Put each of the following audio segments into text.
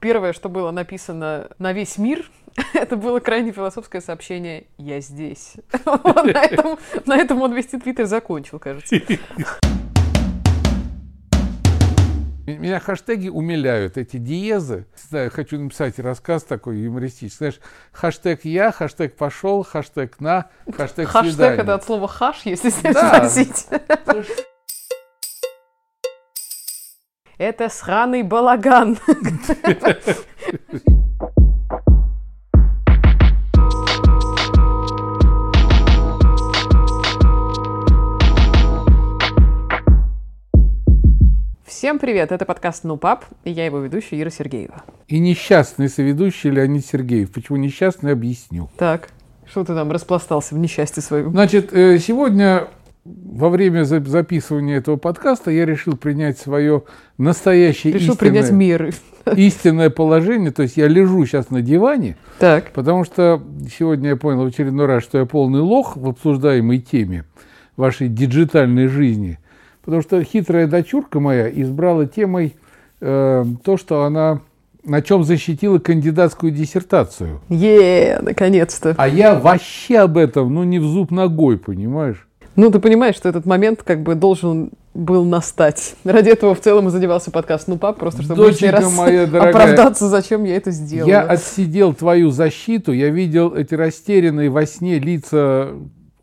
Первое, что было написано на весь мир, это было крайне философское сообщение «Я здесь». На этом, на этом он вести твиттер закончил, кажется. Меня хэштеги умиляют, эти диезы. Да, хочу написать рассказ такой юмористический. Знаешь, хэштег «я», хэштег «пошел», хэштег «на», хэштег «свидание». Хэштег это от слова «хаш», если Да. спросить. Это сраный балаган. Всем привет, это подкаст «Ну, пап», и я его ведущая Ира Сергеева. И несчастный соведущий Леонид Сергеев. Почему несчастный, объясню. Так, что ты там распластался в несчастье своем? Значит, э, сегодня во время за- записывания этого подкаста я решил принять свое настоящее Решил истинное, принять меры. истинное положение. То есть я лежу сейчас на диване, Так, потому что сегодня я понял в очередной раз, что я полный лох в обсуждаемой теме вашей диджитальной жизни. Потому что хитрая дочурка моя избрала темой э, то, что она на чем защитила кандидатскую диссертацию. е наконец-то. А я вообще об этом, ну, не в зуб ногой, понимаешь? Ну, ты понимаешь, что этот момент как бы должен был настать. Ради этого в целом и задевался подкаст «Ну, пап», просто чтобы Доченька раз моя дорогая, оправдаться, зачем я это сделала. Я отсидел твою защиту, я видел эти растерянные во сне лица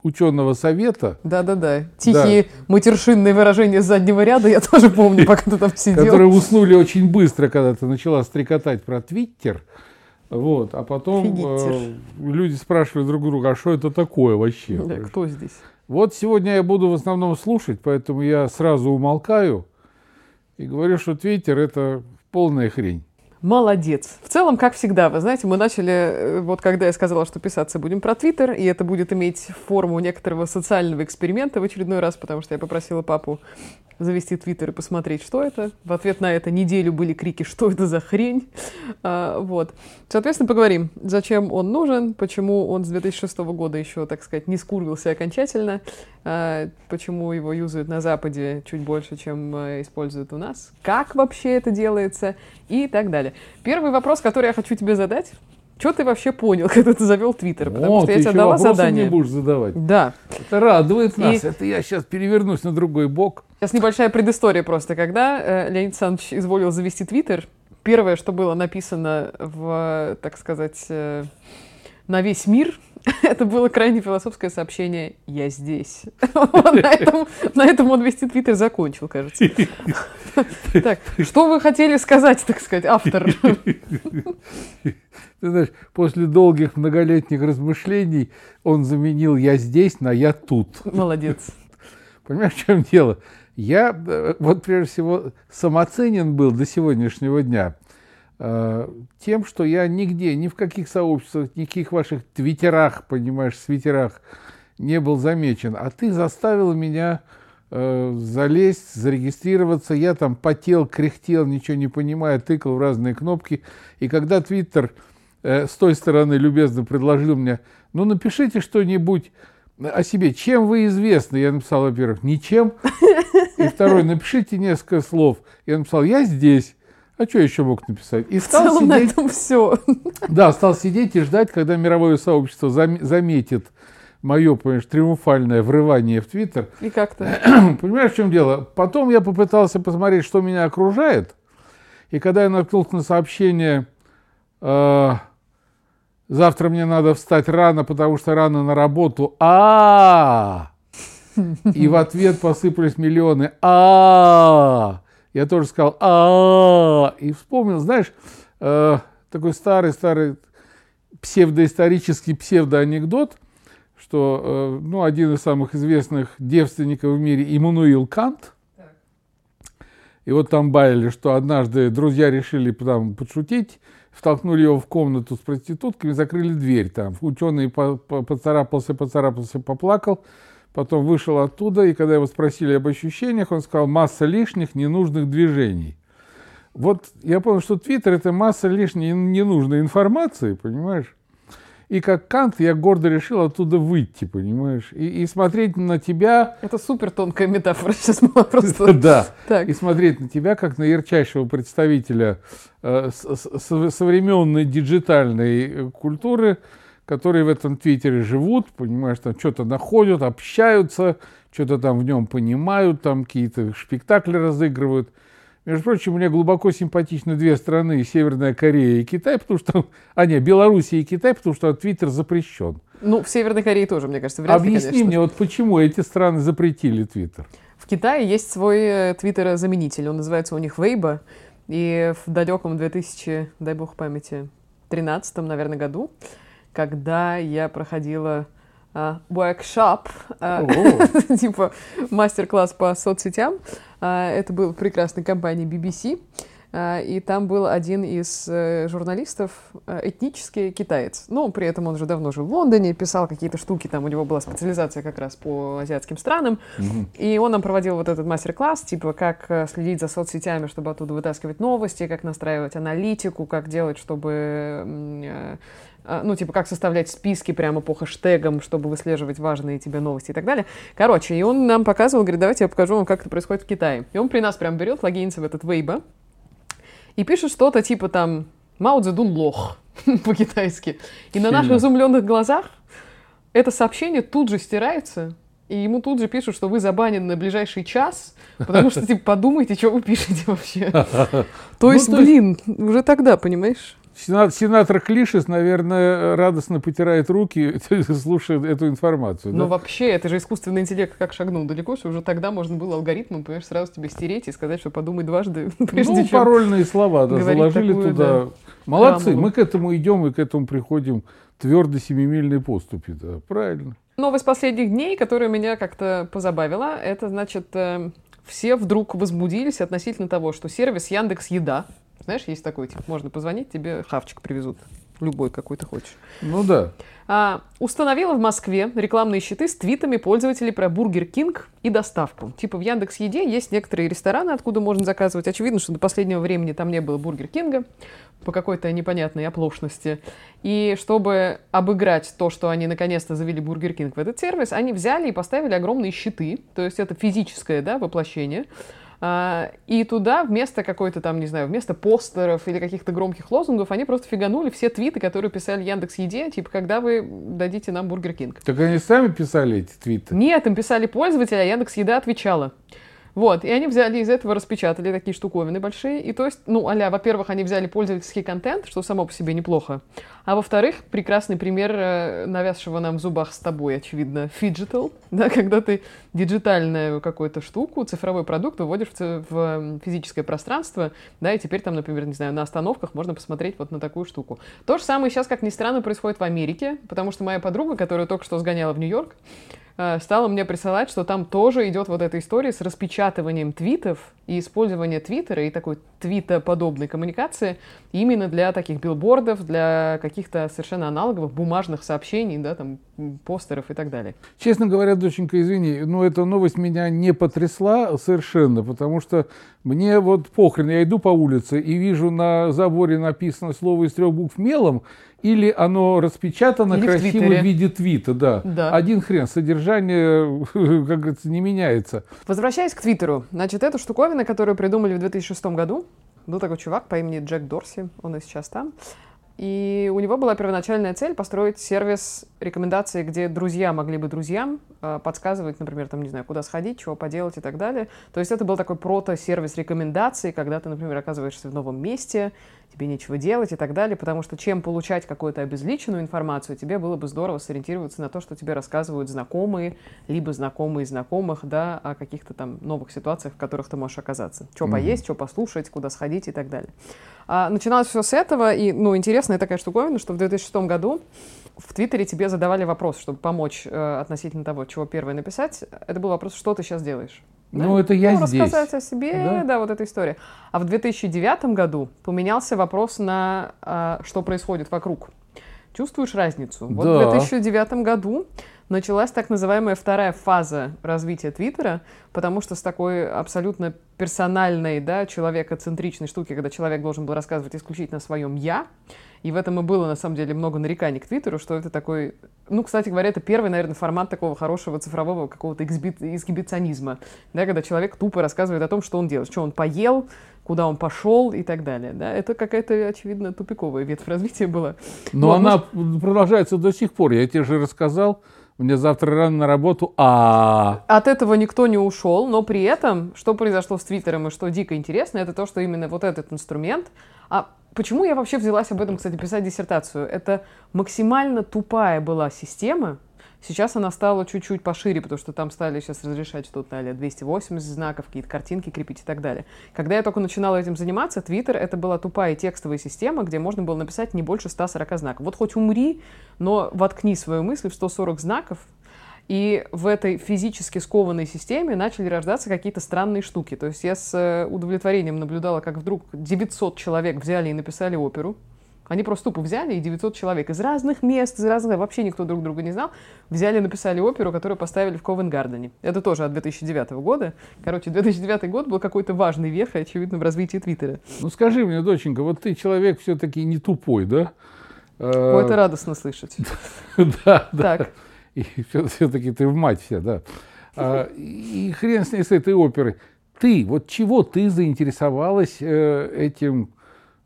ученого совета, Да-да-да. Тихие матершинные выражения с заднего ряда я тоже помню, пока ты там сидел. которые уснули очень быстро, когда ты начала стрекотать про Твиттер. Вот, а потом э, люди спрашивали друг друга, а что это такое вообще? Да, кто здесь? Вот сегодня я буду в основном слушать, поэтому я сразу умолкаю и говорю, что Твиттер это полная хрень. Молодец. В целом, как всегда, вы знаете, мы начали, э, вот когда я сказала, что писаться будем про Твиттер, и это будет иметь форму некоторого социального эксперимента в очередной раз, потому что я попросила папу завести Твиттер и посмотреть, что это. В ответ на это неделю были крики, что это за хрень. А, вот. Соответственно, поговорим, зачем он нужен, почему он с 2006 года еще, так сказать, не скурвился окончательно, а, почему его юзают на Западе чуть больше, чем э, используют у нас, как вообще это делается и так далее. Первый вопрос, который я хочу тебе задать. Что ты вообще понял, когда ты завел Твиттер? Потому О, что ты я тебе дала задание. мне будешь задавать. Да. Это радует И- нас. Это я сейчас перевернусь на другой бок. Сейчас небольшая предыстория просто. Когда э, Леонид Александрович изволил завести Твиттер, первое, что было написано в, так сказать, э, на весь мир, это было крайне философское сообщение «Я здесь». На этом, на этом он вести Твиттер закончил, кажется. Так, что вы хотели сказать, так сказать, автор? Ты знаешь, после долгих многолетних размышлений он заменил «я здесь» на «я тут». Молодец. Понимаешь, в чем дело? Я э, вот прежде всего самоценен был до сегодняшнего дня э, тем, что я нигде, ни в каких сообществах, никаких ваших твиттерах, понимаешь, свитерах не был замечен. А ты заставил меня э, залезть, зарегистрироваться. Я там потел, кряхтел, ничего не понимая, тыкал в разные кнопки. И когда Твиттер с той стороны любезно предложил мне, ну напишите что-нибудь о себе. Чем вы известны? Я написал, во-первых, ничем. И второй, напишите несколько слов. Я написал, я здесь. А что еще мог написать? И В стал целом на сидеть, этом все. да, стал сидеть и ждать, когда мировое сообщество зам- заметит мое, понимаешь, триумфальное врывание в Твиттер. И как-то. Понимаешь, в чем дело? Потом я попытался посмотреть, что меня окружает. И когда я наткнулся на сообщение э, «Завтра мне надо встать рано, потому что рано на работу». а! И в ответ посыпались миллионы. А! Я тоже сказал а! И вспомнил, знаешь, э, такой старый-старый псевдоисторический псевдоанекдот, что э, ну, один из самых известных девственников в мире Иммануил Кант, и вот там баяли, что однажды друзья решили там подшутить, втолкнули его в комнату с проститутками, закрыли дверь там. Ученый по- по- поцарапался, поцарапался, поплакал, потом вышел оттуда, и когда его спросили об ощущениях, он сказал, масса лишних ненужных движений. Вот я понял, что Твиттер – это масса лишней ненужной информации, понимаешь? И как Кант я гордо решил оттуда выйти, понимаешь? И, и смотреть на тебя... Это супер тонкая метафора сейчас была просто. Да. Так. И смотреть на тебя как на ярчайшего представителя э, современной диджитальной культуры, которые в этом Твиттере живут, понимаешь, там что-то находят, общаются, что-то там в нем понимают, там какие-то спектакли разыгрывают – между прочим, мне глубоко симпатичны две страны, Северная Корея и Китай, потому что... А, нет, Белоруссия и Китай, потому что Твиттер запрещен. Ну, в Северной Корее тоже, мне кажется, вряд Объясни ли, мне, вот почему эти страны запретили Твиттер? В Китае есть свой э, Твиттер-заменитель, он называется у них Weibo, и в далеком 2000, дай бог памяти, 13 наверное, году, когда я проходила workshop, uh, типа мастер-класс по соцсетям. Uh, это был прекрасной компании BBC. Uh, и там был один из uh, журналистов, uh, этнический китаец. Ну, при этом он уже давно жил в Лондоне, писал какие-то штуки, там у него была специализация как раз по азиатским странам. Mm-hmm. И он нам проводил вот этот мастер-класс, типа, как следить за соцсетями, чтобы оттуда вытаскивать новости, как настраивать аналитику, как делать, чтобы а, ну, типа, как составлять списки прямо по хэштегам, чтобы выслеживать важные тебе новости и так далее. Короче, и он нам показывал, говорит, давайте я покажу вам, как это происходит в Китае. И он при нас прям берет, логинится в этот Вейба и пишет что-то типа там «Мао Цзэдун лох» по-китайски. И Сильно. на наших изумленных глазах это сообщение тут же стирается, и ему тут же пишут, что вы забанены на ближайший час, потому что, типа, подумайте, что вы пишете вообще. То есть, ну, блин, уже тогда, понимаешь? Сенатор Клишес, наверное, радостно потирает руки, слушая эту информацию. Но да? вообще, это же искусственный интеллект как шагнул далеко, что уже тогда можно было алгоритмом, понимаешь, сразу тебе стереть и сказать, что подумай дважды, прежде ну, чем парольные слова, да, заложили такую, туда. Да, Молодцы, драму. мы к этому идем и к этому приходим твердо семимильной поступи, да, правильно. Новость последних дней, которая меня как-то позабавила, это, значит, э, все вдруг возбудились относительно того, что сервис Яндекс Еда, знаешь, есть такой, типа, можно позвонить, тебе хавчик привезут. Любой, какой ты хочешь. Ну да. А, установила в Москве рекламные щиты с твитами пользователей про Бургер Кинг и доставку. Типа в Яндекс Еде есть некоторые рестораны, откуда можно заказывать. Очевидно, что до последнего времени там не было Бургер Кинга по какой-то непонятной оплошности. И чтобы обыграть то, что они наконец-то завели Бургер Кинг в этот сервис, они взяли и поставили огромные щиты. То есть это физическое да, воплощение и туда вместо какой-то там, не знаю, вместо постеров или каких-то громких лозунгов, они просто фиганули все твиты, которые писали Яндекс Еде, типа, когда вы дадите нам Бургер Кинг. Так они сами писали эти твиты? Нет, им писали пользователи, а Яндекс Еда отвечала. Вот, и они взяли из этого, распечатали такие штуковины большие. И то есть, ну, а-ля, во-первых, они взяли пользовательский контент, что само по себе неплохо. А во-вторых, прекрасный пример э, навязшего нам в зубах с тобой, очевидно, phygital, да, когда ты диджитальную какую-то штуку, цифровой продукт выводишь в, физическое пространство, да, и теперь там, например, не знаю, на остановках можно посмотреть вот на такую штуку. То же самое сейчас, как ни странно, происходит в Америке, потому что моя подруга, которая только что сгоняла в Нью-Йорк, стала мне присылать, что там тоже идет вот эта история с распечатыванием твитов и использование твиттера и такой твита-подобной коммуникации именно для таких билбордов, для каких-то совершенно аналоговых бумажных сообщений, да, там, постеров и так далее. Честно говоря, доченька, извини, но эта новость меня не потрясла совершенно, потому что мне вот похрен, я иду по улице и вижу на заборе написано слово из трех букв мелом, или оно распечатано или красиво в, в виде твита, да. да. Один хрен, содержание, как говорится, не меняется. Возвращаясь к Твиттеру, значит, эту штуковину, которую придумали в 2006 году, был такой чувак по имени Джек Дорси, он и сейчас там. И у него была первоначальная цель построить сервис рекомендаций, где друзья могли бы друзьям э, подсказывать, например, там, не знаю, куда сходить, чего поделать и так далее. То есть это был такой прото-сервис рекомендаций, когда ты, например, оказываешься в новом месте, тебе нечего делать и так далее, потому что чем получать какую-то обезличенную информацию, тебе было бы здорово сориентироваться на то, что тебе рассказывают знакомые, либо знакомые знакомых, да, о каких-то там новых ситуациях, в которых ты можешь оказаться. Что mm-hmm. поесть, что послушать, куда сходить и так далее. А, начиналось все с этого, и, ну, интересная такая штуковина, что в 2006 году в Твиттере тебе задавали вопрос, чтобы помочь э, относительно того, чего первое написать. Это был вопрос, что ты сейчас делаешь? Ну, да? это я ну, здесь. рассказать о себе, да? да, вот эта история. А в 2009 году поменялся вопрос на а, что происходит вокруг. Чувствуешь разницу? Вот да. в 2009 году началась так называемая вторая фаза развития Твиттера, потому что с такой абсолютно персональной, да, человекоцентричной штуки, когда человек должен был рассказывать исключительно о своем «я», и в этом и было, на самом деле, много нареканий к Твиттеру, что это такой... Ну, кстати говоря, это первый, наверное, формат такого хорошего цифрового какого-то эксгибиционизма, да, когда человек тупо рассказывает о том, что он делает, что он поел, куда он пошел и так далее. Да? Это какая-то, очевидно, тупиковая ветвь развития была. Но вот, она может... продолжается до сих пор. Я тебе же рассказал, мне завтра рано на работу, а... От этого никто не ушел, но при этом, что произошло с Твиттером и что дико интересно, это то, что именно вот этот инструмент... А Почему я вообще взялась об этом, кстати, писать диссертацию? Это максимально тупая была система. Сейчас она стала чуть-чуть пошире, потому что там стали сейчас разрешать что-то а 280 знаков, какие-то картинки крепить и так далее. Когда я только начинала этим заниматься, Twitter — это была тупая текстовая система, где можно было написать не больше 140 знаков. Вот хоть умри, но воткни свою мысль в 140 знаков, и в этой физически скованной системе начали рождаться какие-то странные штуки. То есть я с э, удовлетворением наблюдала, как вдруг 900 человек взяли и написали оперу. Они просто тупо взяли, и 900 человек из разных мест, из разных... Вообще никто друг друга не знал. Взяли и написали оперу, которую поставили в Ковенгардене. Это тоже от 2009 года. Короче, 2009 год был какой-то важный вехой, очевидно, в развитии Твиттера. Ну скажи мне, доченька, вот ты человек все-таки не тупой, да? О, это радостно слышать. Да, да и все-таки ты в мать вся, да. А, и хрен с ней, с этой оперой. Ты, вот чего ты заинтересовалась э, этим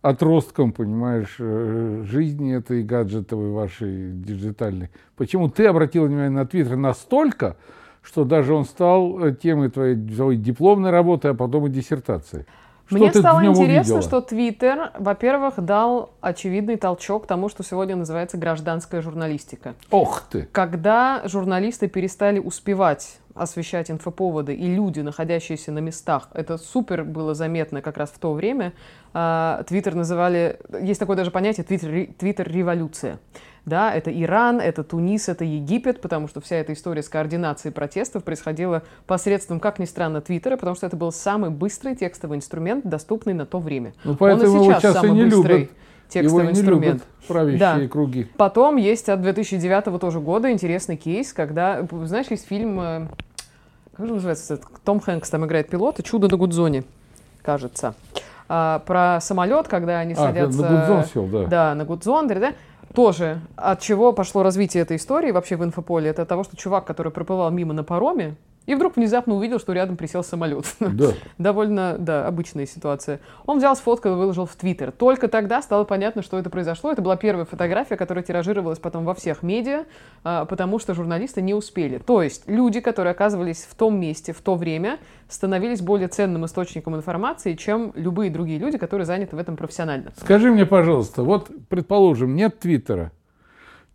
отростком, понимаешь, э, жизни этой гаджетовой вашей диджитальной? Почему ты обратила внимание на Твиттер настолько, что даже он стал э, темой твоей, твоей дипломной работы, а потом и диссертации? Что Мне стало интересно, увидела? что Твиттер, во-первых, дал очевидный толчок тому, что сегодня называется гражданская журналистика. Ох ты! Когда журналисты перестали успевать освещать инфоповоды, и люди, находящиеся на местах, это супер было заметно как раз в то время, а, Твиттер называли, есть такое даже понятие, Твиттер-революция. Да, это Иран, это Тунис, это Египет, потому что вся эта история с координацией протестов происходила посредством, как ни странно, Твиттера, потому что это был самый быстрый текстовый инструмент, доступный на то время. Ну, поэтому Он и сейчас, самый не быстрый. Любят текстовый Его не инструмент. Любят правящие да. круги. Потом есть от 2009 тоже года интересный кейс, когда, знаешь, есть фильм, э, как же называется, Том Хэнкс там играет пилота, «Чудо на Гудзоне», кажется. А, про самолет, когда они а, садятся... на Гудзон сел, да. Да, на Гудзон, да, тоже от чего пошло развитие этой истории вообще в инфополе, это от того, что чувак, который проплывал мимо на пароме, и вдруг внезапно увидел, что рядом присел самолет. Да. Довольно, да, обычная ситуация. Он взял, сфоткал и выложил в Твиттер. Только тогда стало понятно, что это произошло. Это была первая фотография, которая тиражировалась потом во всех медиа, а, потому что журналисты не успели. То есть люди, которые оказывались в том месте в то время, становились более ценным источником информации, чем любые другие люди, которые заняты в этом профессионально. Скажи мне, пожалуйста, вот, предположим, нет Твиттера.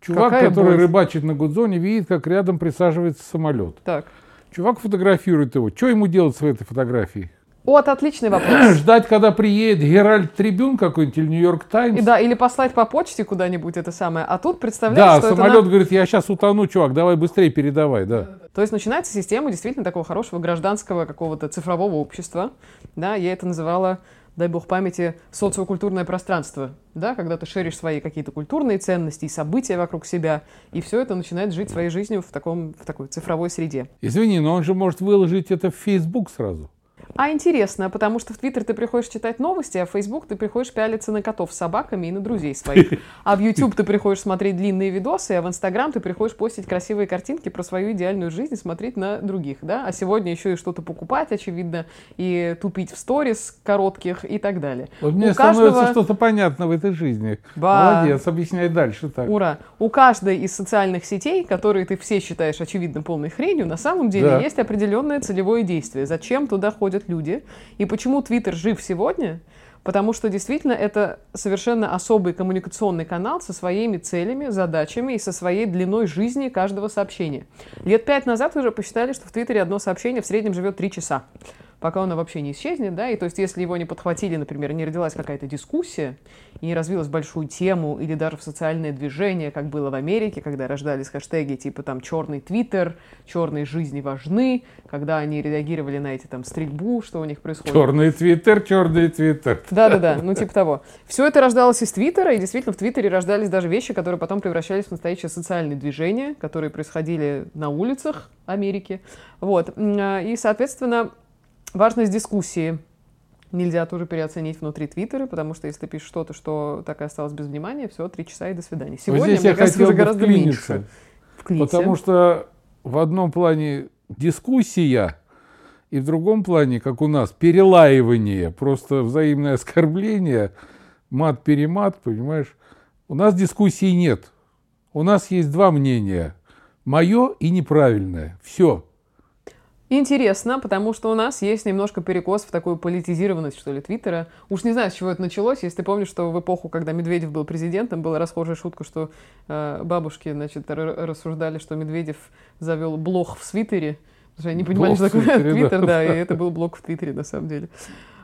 Чувак, Какая который боль? рыбачит на Гудзоне, видит, как рядом присаживается самолет. Так. Чувак фотографирует его. Что ему делать с этой фотографией? Вот, отличный вопрос. Ждать, когда приедет Геральт Трибюн какой-нибудь или Нью-Йорк Таймс. И, да, или послать по почте куда-нибудь это самое. А тут представляешь, да, что самолет это... говорит, я сейчас утону, чувак, давай быстрее передавай, да. То есть начинается система действительно такого хорошего гражданского какого-то цифрового общества. Да, я это называла дай бог памяти, социокультурное пространство, да, когда ты шеришь свои какие-то культурные ценности и события вокруг себя, и все это начинает жить своей жизнью в, таком, в такой цифровой среде. Извини, но он же может выложить это в Facebook сразу. А интересно, потому что в Твиттер ты приходишь читать новости, а в Фейсбук ты приходишь пялиться на котов с собаками и на друзей своих. А в YouTube ты приходишь смотреть длинные видосы, а в Инстаграм ты приходишь постить красивые картинки про свою идеальную жизнь и смотреть на других, да? А сегодня еще и что-то покупать, очевидно, и тупить в сторис коротких и так далее. Вот мне каждого... становится что-то понятно в этой жизни. Ба... Молодец, объясняй дальше так. Ура! У каждой из социальных сетей, которые ты все считаешь, очевидно, полной хренью, на самом деле да. есть определенное целевое действие. Зачем туда ходят ходят люди. И почему Твиттер жив сегодня? Потому что действительно это совершенно особый коммуникационный канал со своими целями, задачами и со своей длиной жизни каждого сообщения. Лет пять назад уже посчитали, что в Твиттере одно сообщение в среднем живет три часа. Пока он вообще не исчезнет, да, и то есть если его не подхватили, например, не родилась какая-то дискуссия, и не развилась большую тему, или даже в социальное движение, как было в Америке, когда рождались хэштеги типа там «черный твиттер», «черные жизни важны», когда они реагировали на эти там стрельбу, что у них происходит. Черный твиттер, черный твиттер. Да-да-да, ну типа того. Все это рождалось из Твиттера, и действительно в Твиттере рождались даже вещи, которые потом превращались в настоящее социальные движения, которые происходили на улицах Америки. Вот. А, и, соответственно, Важность дискуссии нельзя тоже переоценить внутри Твиттера, потому что если ты пишешь что-то, что так и осталось без внимания, все, три часа и до свидания. Сегодня, вот здесь мне я кажется, уже гораздо меньше. Потому что в одном плане дискуссия, и в другом плане, как у нас, перелаивание, просто взаимное оскорбление, мат-перемат, понимаешь? У нас дискуссии нет. У нас есть два мнения. Мое и неправильное. Все. Интересно, потому что у нас есть немножко перекос в такую политизированность, что ли, Твиттера. Уж не знаю, с чего это началось. Если ты помнишь, что в эпоху, когда Медведев был президентом, была расхожая шутка, что э, бабушки, значит, рассуждали, что Медведев завел блог в Твиттере. Потому что они не понимали, что такое Твиттер, да. да, и это был блог в Твиттере, на самом деле.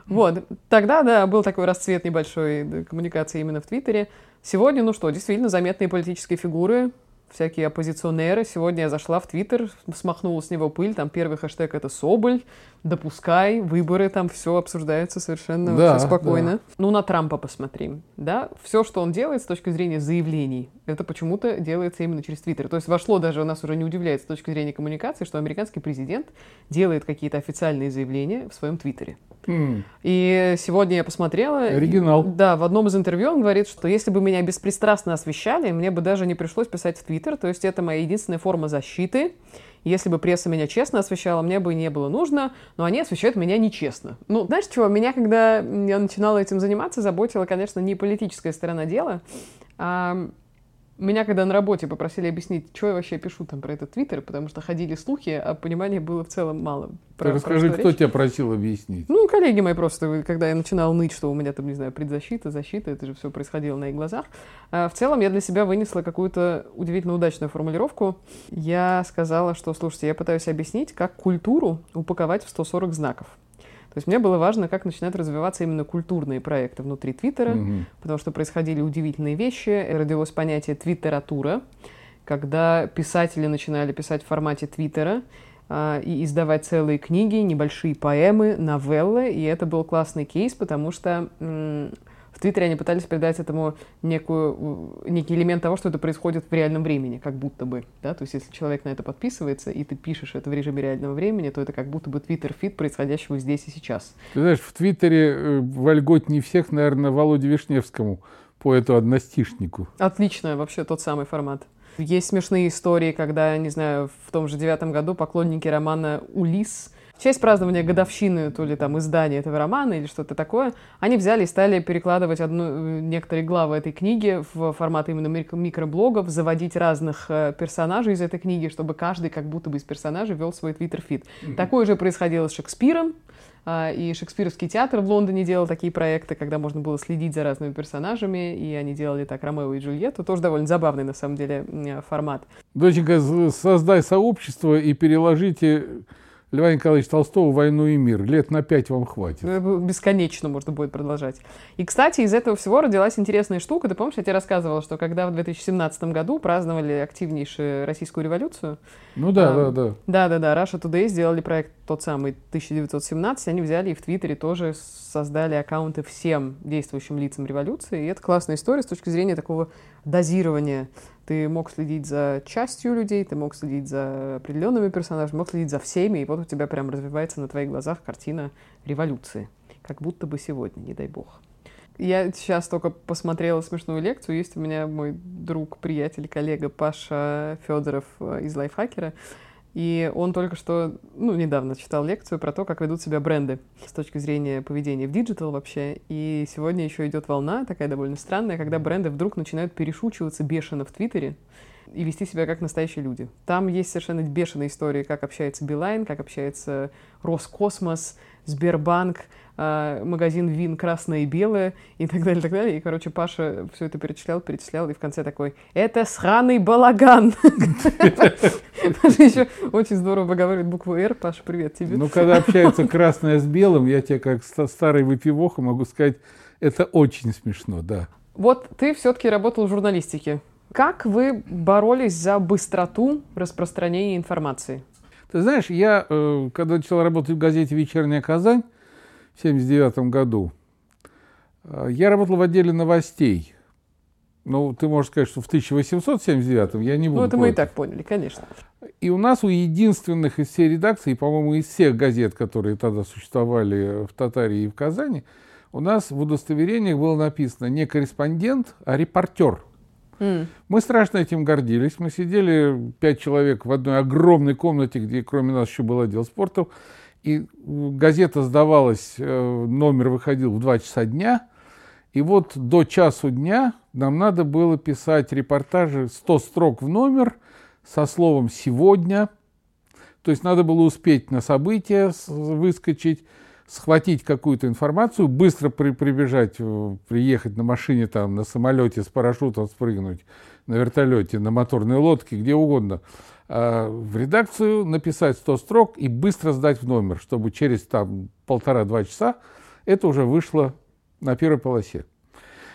Вот. Тогда, да, был такой расцвет небольшой коммуникации именно в Твиттере. Сегодня, ну что, действительно заметные политические фигуры, всякие оппозиционеры. Сегодня я зашла в Твиттер, смахнула с него пыль, там первый хэштег это Соболь, допускай, выборы, там все обсуждается совершенно да, спокойно. Да. Ну, на Трампа посмотрим, да, все, что он делает с точки зрения заявлений, это почему-то делается именно через Твиттер. То есть вошло даже, у нас уже не удивляет с точки зрения коммуникации, что американский президент делает какие-то официальные заявления в своем Твиттере. Mm. И сегодня я посмотрела. Оригинал. да, в одном из интервью он говорит, что если бы меня беспристрастно освещали, мне бы даже не пришлось писать в Твиттер. То есть это моя единственная форма защиты. Если бы пресса меня честно освещала, мне бы не было нужно, но они освещают меня нечестно. Ну, знаешь чего, меня, когда я начинала этим заниматься, заботила, конечно, не политическая сторона дела, а меня, когда на работе попросили объяснить, что я вообще пишу там про этот твиттер, потому что ходили слухи, а понимания было в целом мало. Про, расскажи, про кто речь. тебя просил объяснить? Ну, коллеги мои просто, когда я начинала ныть, что у меня там, не знаю, предзащита, защита, это же все происходило на их глазах. А в целом я для себя вынесла какую-то удивительно удачную формулировку. Я сказала, что, слушайте, я пытаюсь объяснить, как культуру упаковать в 140 знаков. То есть мне было важно, как начинают развиваться именно культурные проекты внутри Твиттера, угу. потому что происходили удивительные вещи. Родилось понятие твиттература, когда писатели начинали писать в формате Твиттера, а, и издавать целые книги, небольшие поэмы, новеллы. И это был классный кейс, потому что в Твиттере они пытались придать этому некую, некий элемент того, что это происходит в реальном времени, как будто бы. Да? То есть если человек на это подписывается, и ты пишешь это в режиме реального времени, то это как будто бы твиттер-фит происходящего здесь и сейчас. Ты знаешь, в Твиттере э, вольгот не всех, наверное, Володе Вишневскому, поэту-одностишнику. Отлично, вообще тот самый формат. Есть смешные истории, когда, не знаю, в том же девятом году поклонники романа «Улис» в честь празднования годовщины, то ли там издания этого романа или что-то такое, они взяли и стали перекладывать одну, некоторые главы этой книги в формат именно микроблогов, заводить разных э, персонажей из этой книги, чтобы каждый как будто бы из персонажей вел свой твиттер-фит. Mm-hmm. Такое же происходило с Шекспиром, а, и Шекспировский театр в Лондоне делал такие проекты, когда можно было следить за разными персонажами, и они делали так Ромео и Джульетту. Тоже довольно забавный, на самом деле, формат. Доченька, создай сообщество и переложите Льва Николаевича Толстого «Войну и мир». Лет на пять вам хватит. Ну, бесконечно можно будет продолжать. И, кстати, из этого всего родилась интересная штука. Ты помнишь, я тебе рассказывала, что когда в 2017 году праздновали активнейшую российскую революцию... Ну да, а, да, да. Да-да-да, Russia Today сделали проект тот самый 1917. Они взяли и в Твиттере тоже создали аккаунты всем действующим лицам революции. И это классная история с точки зрения такого дозирования ты мог следить за частью людей, ты мог следить за определенными персонажами, мог следить за всеми, и вот у тебя прям развивается на твоих глазах картина революции. Как будто бы сегодня, не дай бог. Я сейчас только посмотрела смешную лекцию. Есть у меня мой друг, приятель, коллега Паша Федоров э, из Лайфхакера. И он только что, ну, недавно читал лекцию про то, как ведут себя бренды с точки зрения поведения в digital вообще. И сегодня еще идет волна, такая довольно странная, когда бренды вдруг начинают перешучиваться бешено в Твиттере и вести себя как настоящие люди. Там есть совершенно бешеные истории, как общается Билайн, как общается Роскосмос, Сбербанк, а, магазин вин красное и белое и так далее, и так далее. И, короче, Паша все это перечислял, перечислял, и в конце такой, это сраный балаган. Паша еще очень здорово выговаривает букву «Р». Паша, привет тебе. Ну, когда общается красное с белым, я тебе как старый выпивоха могу сказать, это очень смешно, да. Вот ты все-таки работал в журналистике. Как вы боролись за быстроту распространения информации? Ты знаешь, я, э, когда начал работать в газете «Вечерняя Казань» 1979 году, э, я работал в отделе новостей. Ну, ты можешь сказать, что в 1879 я не буду Ну, это против. мы и так поняли, конечно. И у нас у единственных из всей редакции, по-моему, из всех газет, которые тогда существовали в Татарии и в Казани, у нас в удостоверениях было написано не корреспондент, а репортер. Mm. Мы страшно этим гордились. Мы сидели пять человек в одной огромной комнате, где кроме нас еще был отдел спорта. И газета сдавалась, э, номер выходил в 2 часа дня. И вот до часу дня нам надо было писать репортажи 100 строк в номер со словом «сегодня». То есть надо было успеть на события выскочить, схватить какую-то информацию, быстро при, прибежать, э, приехать на машине, там, на самолете с парашютом спрыгнуть, на вертолете, на моторной лодке, где угодно, а в редакцию написать 100 строк и быстро сдать в номер, чтобы через там полтора-два часа это уже вышло на первой полосе.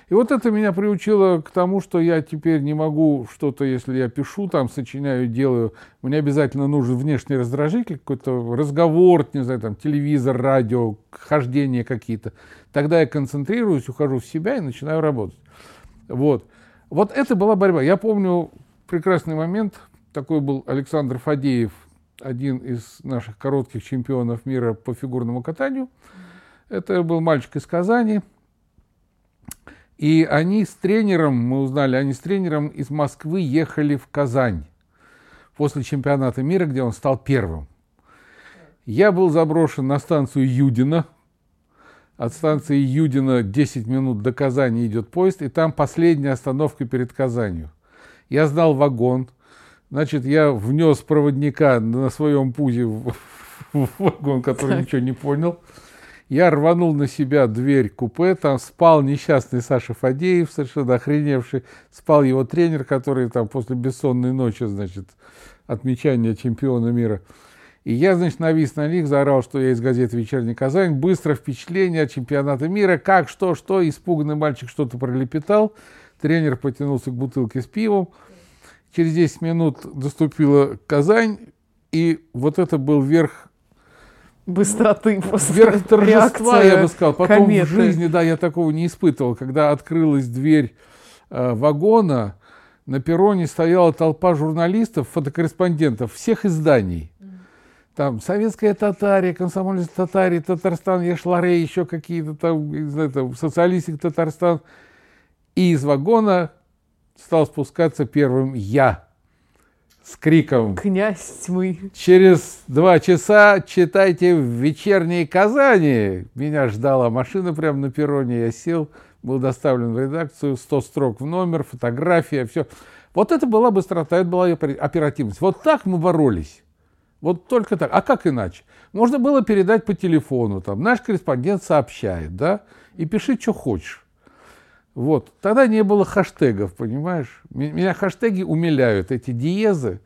И вот это меня приучило к тому, что я теперь не могу что-то, если я пишу, там, сочиняю, делаю, мне обязательно нужен внешний раздражитель, какой-то разговор, не знаю, там, телевизор, радио, хождение какие-то. Тогда я концентрируюсь, ухожу в себя и начинаю работать. Вот. Вот это была борьба. Я помню прекрасный момент, такой был Александр Фадеев, один из наших коротких чемпионов мира по фигурному катанию. Это был мальчик из Казани – и они с тренером, мы узнали, они с тренером из Москвы ехали в Казань после чемпионата мира, где он стал первым. Я был заброшен на станцию Юдина. От станции Юдина 10 минут до Казани идет поезд, и там последняя остановка перед Казанью. Я знал вагон, значит, я внес проводника на своем пузе в, в вагон, который ничего не понял. Я рванул на себя дверь купе, там спал несчастный Саша Фадеев, совершенно охреневший, спал его тренер, который там после бессонной ночи, значит, отмечания чемпиона мира. И я, значит, навис на них, заорал, что я из газеты «Вечерний Казань». Быстро впечатление от чемпионата мира. Как, что, что. Испуганный мальчик что-то пролепетал. Тренер потянулся к бутылке с пивом. Через 10 минут доступила Казань. И вот это был верх быстроты просто. Вверх торжества, я бы сказал. Потом кометы. в жизни, да, я такого не испытывал. Когда открылась дверь э, вагона, на перроне стояла толпа журналистов, фотокорреспондентов всех изданий. Там советская Татария, комсомольская Татария, Татарстан, Яшларе, еще какие-то там, не знаю, там, социалистик Татарстан. И из вагона стал спускаться первым я с криком «Князь тьмы!» Через два часа читайте в вечерней Казани. Меня ждала машина прямо на перроне. Я сел, был доставлен в редакцию, 100 строк в номер, фотография, все. Вот это была быстрота, это была оперативность. Вот так мы боролись. Вот только так. А как иначе? Можно было передать по телефону. Там, наш корреспондент сообщает, да, и пиши, что хочешь. Вот. Тогда не было хэштегов, понимаешь? Меня хэштеги умиляют, эти диезы.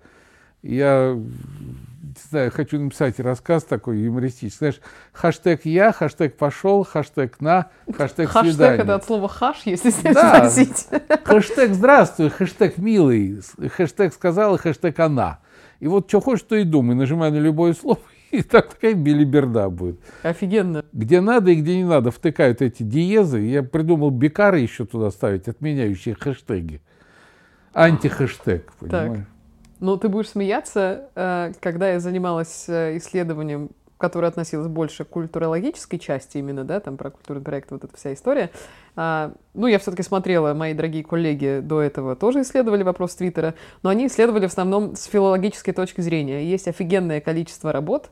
Я не знаю, хочу написать рассказ такой юмористический. Знаешь, хэштег «я», хэштег «пошел», хэштег «на», хэштег «свидание». Хэштег это от слова «хаш», если да. спросить. Хэштег «здравствуй», хэштег «милый», хэштег «сказал» и хэштег «она». И вот что хочешь, то и думай. Нажимай на любое слово, и так такая билиберда будет. Офигенно. Где надо и где не надо втыкают эти диезы. Я придумал бикары еще туда ставить, отменяющие хэштеги. Антихэштег, понимаешь? Так. Ну, ты будешь смеяться, э, когда я занималась э, исследованием, которое относилось больше к культурологической части именно, да, там про культурный проект, вот эта вся история. А, ну, я все-таки смотрела, мои дорогие коллеги до этого тоже исследовали вопрос Твиттера, но они исследовали в основном с филологической точки зрения. Есть офигенное количество работ,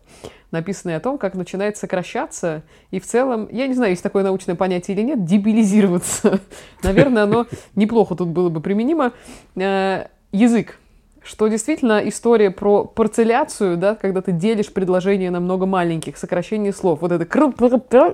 написанные о том, как начинает сокращаться, и в целом, я не знаю, есть такое научное понятие или нет, дебилизироваться. Наверное, оно неплохо тут было бы применимо. Э, язык что действительно история про парцеляцию, да, когда ты делишь предложение на много маленьких, сокращение слов. Вот это...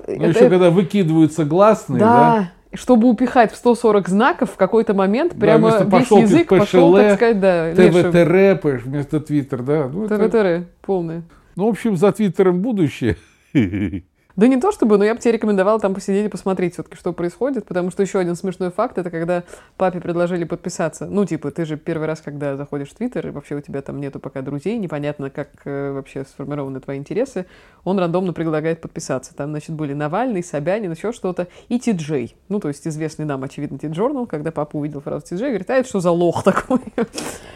Ну, это еще когда выкидываются гласные, да? да? чтобы упихать в 140 знаков в какой-то момент прямо да, весь пошел язык пошел, так сказать, да, ТВТР вместо Твиттер, да. Ну, ТВТР, это... полное. Ну, в общем, за Твиттером будущее. Да не то чтобы, но я бы тебе рекомендовала там посидеть и посмотреть все-таки, что происходит, потому что еще один смешной факт, это когда папе предложили подписаться. Ну, типа, ты же первый раз, когда заходишь в Твиттер, и вообще у тебя там нету пока друзей, непонятно, как э, вообще сформированы твои интересы, он рандомно предлагает подписаться. Там, значит, были Навальный, Собянин, еще что-то, и Ти-Джей. Ну, то есть известный нам, очевидно, Ти-Джорнал, когда папа увидел фразу Ти-Джей, говорит, а это что за лох такой?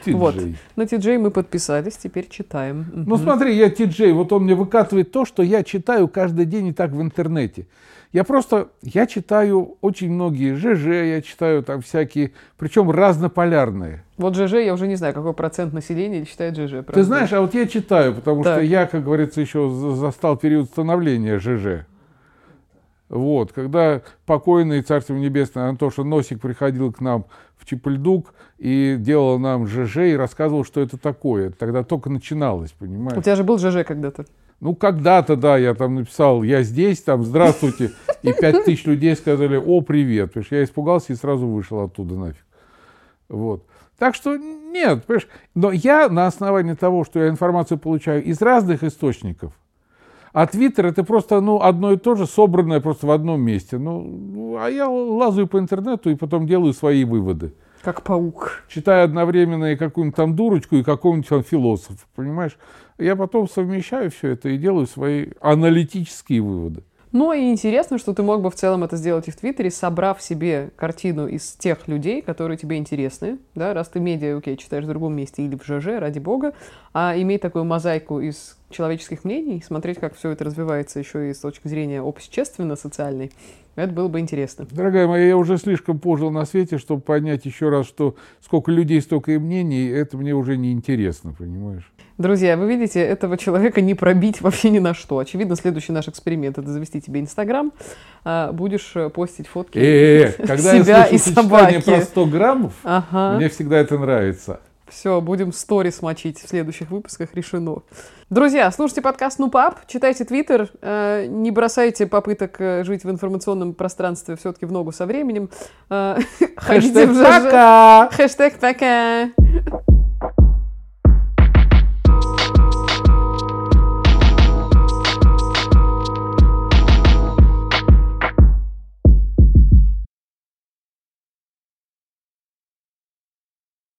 Вот. На Ти-Джей мы подписались, теперь читаем. Ну, смотри, я Ти-Джей, вот он мне выкатывает то, что я читаю каждый день не так в интернете. Я просто, я читаю очень многие ЖЖ, я читаю там всякие, причем разнополярные. Вот ЖЖ, я уже не знаю, какой процент населения читает ЖЖ. Правда? Ты знаешь, а вот я читаю, потому так. что я, как говорится, еще застал период становления ЖЖ. Вот, когда покойный Царство Небесное Антоша Носик приходил к нам в Чепельдук и делал нам ЖЖ и рассказывал, что это такое. Тогда только начиналось, понимаешь? У тебя же был ЖЖ когда-то. Ну, когда-то, да, я там написал, я здесь, там, здравствуйте, и пять тысяч людей сказали, о, привет. Что я испугался и сразу вышел оттуда нафиг. Вот. Так что нет, понимаешь, но я на основании того, что я информацию получаю из разных источников, а Твиттер это просто ну, одно и то же, собранное просто в одном месте. Ну, а я лазаю по интернету и потом делаю свои выводы. Как паук. Читаю одновременно и какую-нибудь там дурочку, и какого-нибудь там философа, понимаешь? Я потом совмещаю все это и делаю свои аналитические выводы. Ну и интересно, что ты мог бы в целом это сделать и в Твиттере, собрав себе картину из тех людей, которые тебе интересны, да, раз ты медиа, окей, читаешь в другом месте или в ЖЖ, ради бога, а иметь такую мозаику из человеческих мнений, смотреть, как все это развивается еще и с точки зрения общественно-социальной, это было бы интересно. Дорогая моя, я уже слишком пожил на свете, чтобы понять еще раз, что сколько людей, столько и мнений, это мне уже не интересно, понимаешь? Друзья, вы видите, этого человека не пробить вообще ни на что. Очевидно, следующий наш эксперимент – это завести тебе Инстаграм, а будешь э, постить фотки э, -э, когда себя я и собаки. про 100 граммов, ага. мне всегда это нравится. Все, будем сторис мочить в следующих выпусках, решено. Друзья, слушайте подкаст «Ну, пап», читайте Твиттер, э, не бросайте попыток э, жить в информационном пространстве все-таки в ногу со временем. Э, Хэштег пока! Хэштег пока!